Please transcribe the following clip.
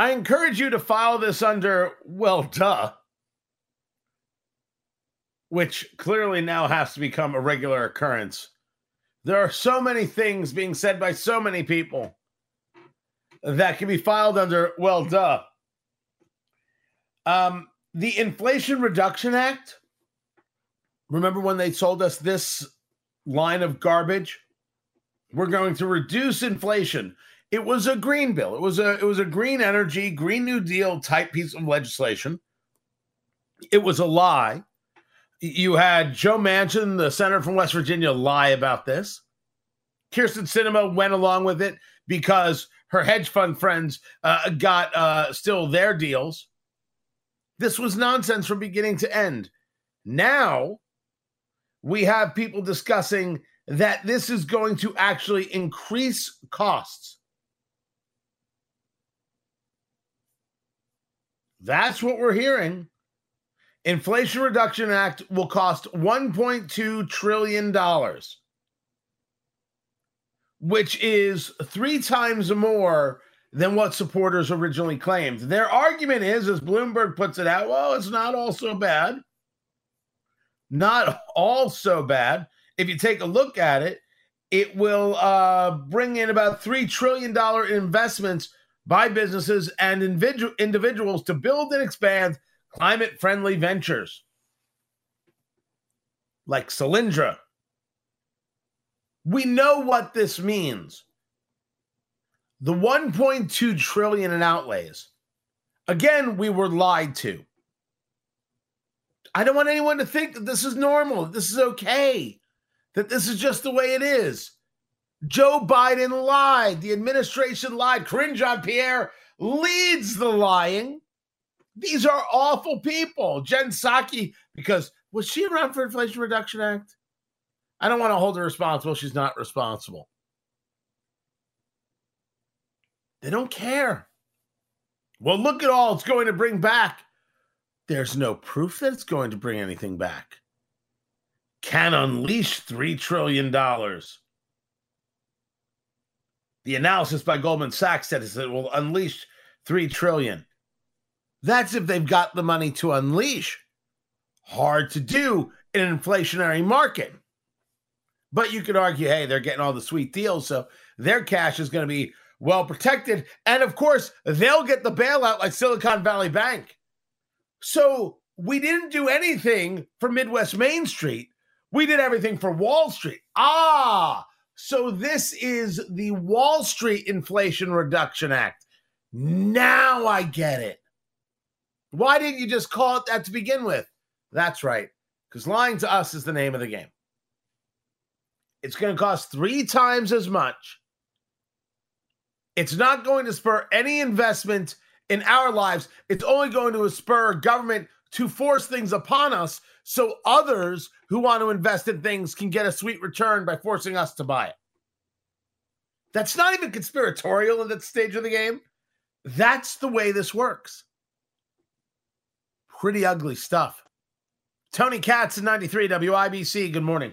I encourage you to file this under, well, duh, which clearly now has to become a regular occurrence. There are so many things being said by so many people that can be filed under, well, duh. Um, the Inflation Reduction Act. Remember when they sold us this line of garbage? We're going to reduce inflation. It was a green bill. It was a it was a green energy, green new deal type piece of legislation. It was a lie. You had Joe Manchin, the senator from West Virginia, lie about this. Kyrsten Sinema went along with it because her hedge fund friends uh, got uh, still their deals. This was nonsense from beginning to end. Now we have people discussing that this is going to actually increase costs. That's what we're hearing. Inflation Reduction Act will cost $1.2 trillion which is three times more than what supporters originally claimed. Their argument is, as Bloomberg puts it out, well, it's not all so bad. Not all so bad. If you take a look at it, it will uh, bring in about $3 trillion investments by businesses and individu- individuals to build and expand climate friendly ventures like Solyndra, we know what this means. The 1.2 trillion in outlays. Again, we were lied to. I don't want anyone to think that this is normal, this is okay, that this is just the way it is. Joe Biden lied. The administration lied. Karine Jean-Pierre leads the lying. These are awful people. Jen Psaki, because was she around for Inflation Reduction Act? I don't want to hold her responsible. She's not responsible. They don't care. Well, look at all it's going to bring back. There's no proof that it's going to bring anything back. Can unleash $3 trillion. The analysis by Goldman Sachs says it will unleash 3 trillion. That's if they've got the money to unleash. Hard to do in an inflationary market. But you could argue, hey, they're getting all the sweet deals, so their cash is going to be well protected. And of course, they'll get the bailout like Silicon Valley Bank. So we didn't do anything for Midwest Main Street. We did everything for Wall Street. Ah, so this is the Wall Street Inflation Reduction Act. Now I get it. Why didn't you just call it that to begin with? That's right, because lying to us is the name of the game. It's going to cost three times as much. It's not going to spur any investment in our lives. It's only going to spur government to force things upon us so others who want to invest in things can get a sweet return by forcing us to buy it. That's not even conspiratorial at that stage of the game. That's the way this works. Pretty ugly stuff. Tony Katz in 93 WIBC. Good morning.